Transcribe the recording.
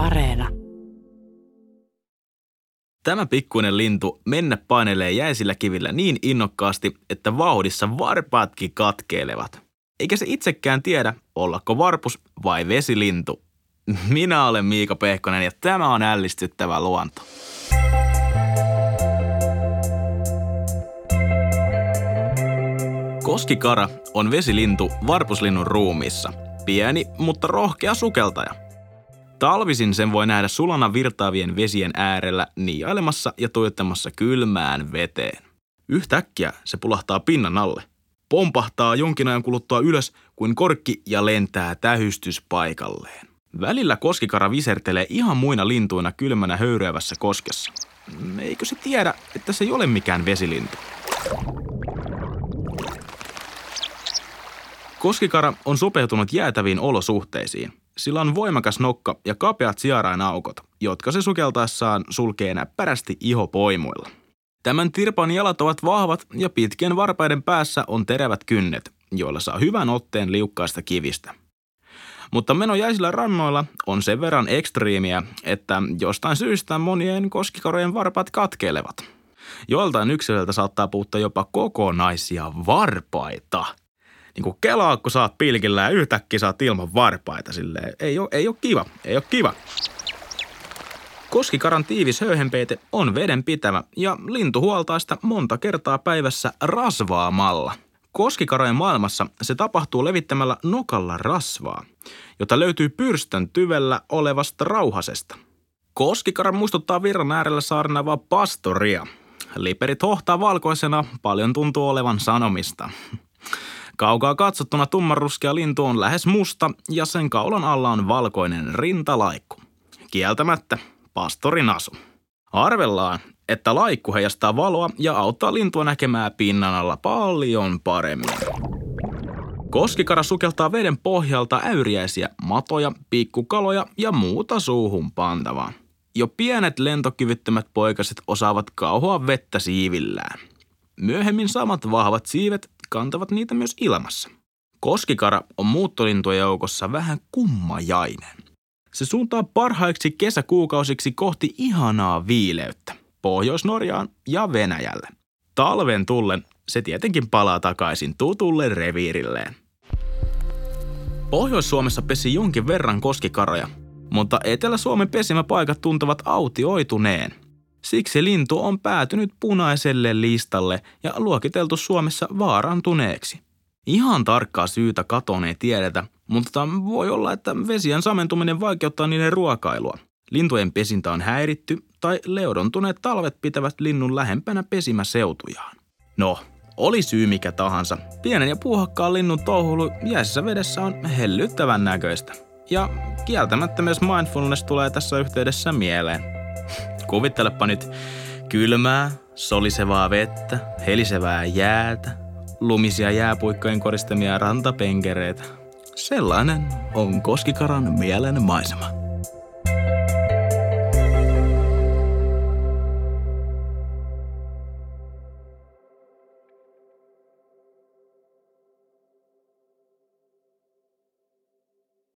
Areena. Tämä pikkuinen lintu mennä painelee jäisillä kivillä niin innokkaasti, että vauhdissa varpaatkin katkeilevat. Eikä se itsekään tiedä, ollako varpus vai vesilintu. Minä olen Miika Pehkonen ja tämä on ällistyttävä luonto. Koskikara on vesilintu varpuslinnun ruumiissa. Pieni, mutta rohkea sukeltaja. Talvisin sen voi nähdä sulana virtaavien vesien äärellä niiailemassa ja tuijottamassa kylmään veteen. Yhtäkkiä se pulahtaa pinnan alle. Pompahtaa jonkin ajan kuluttua ylös kuin korkki ja lentää tähystyspaikalleen. Välillä koskikara visertelee ihan muina lintuina kylmänä höyryävässä koskessa. Eikö se tiedä, että se ei ole mikään vesilintu? Koskikara on sopeutunut jäätäviin olosuhteisiin. Sillä on voimakas nokka ja kapeat siarainaukot, jotka se sukeltaessaan sulkee näppärästi ihopoimuilla. Tämän tirpan jalat ovat vahvat ja pitkien varpaiden päässä on terävät kynnet, joilla saa hyvän otteen liukkaista kivistä. Mutta meno jäisillä rannoilla on sen verran ekstriimiä, että jostain syystä monien koskikarojen varpaat katkelevat. Joiltain yksilöiltä saattaa puuttua jopa kokonaisia varpaita – niin kuin kelaa, kun saat pilkillä ja yhtäkkiä saat ilman varpaita silleen. Ei ole, ei ole kiva, ei ole kiva. Koskikaran tiivis höyhenpeite on vedenpitävä ja lintu huoltaa sitä monta kertaa päivässä rasvaamalla. Koskikarojen maailmassa se tapahtuu levittämällä nokalla rasvaa, jota löytyy pyrstön tyvellä olevasta rauhasesta. Koskikara muistuttaa virran äärellä saarnaavaa pastoria. Liperit hohtaa valkoisena, paljon tuntuu olevan sanomista. Kaukaa katsottuna tummanruskea lintu on lähes musta ja sen kaulan alla on valkoinen rintalaikku. Kieltämättä pastorin asu. Arvellaan, että laikku heijastaa valoa ja auttaa lintua näkemään pinnan alla paljon paremmin. Koskikara sukeltaa veden pohjalta äyriäisiä, matoja, pikkukaloja ja muuta suuhun pantavaa. Jo pienet lentokyvyttömät poikaset osaavat kauhoa vettä siivillään. Myöhemmin samat vahvat siivet kantavat niitä myös ilmassa. Koskikara on muuttolintujen joukossa vähän kummajainen. Se suuntaa parhaiksi kesäkuukausiksi kohti ihanaa viileyttä Pohjois-Norjaan ja Venäjälle. Talven tullen se tietenkin palaa takaisin tutulle reviirilleen. Pohjois-Suomessa pesi jonkin verran koskikaroja, mutta Etelä-Suomen pesimäpaikat tuntuvat autioituneen – Siksi lintu on päätynyt punaiselle listalle ja luokiteltu Suomessa vaarantuneeksi. Ihan tarkkaa syytä katoon ei tiedetä, mutta voi olla, että vesien samentuminen vaikeuttaa niiden ruokailua. Lintujen pesintä on häiritty tai leudontuneet talvet pitävät linnun lähempänä pesimäseutujaan. No, oli syy mikä tahansa. Pienen ja puuhakkaan linnun touhulu jäisessä vedessä on hellyttävän näköistä. Ja kieltämättä myös mindfulness tulee tässä yhteydessä mieleen. Kuvittelepa nyt kylmää, solisevaa vettä, helisevää jäätä, lumisia jääpuikkojen koristamia rantapenkereitä. Sellainen on Koskikaran mielen maisema.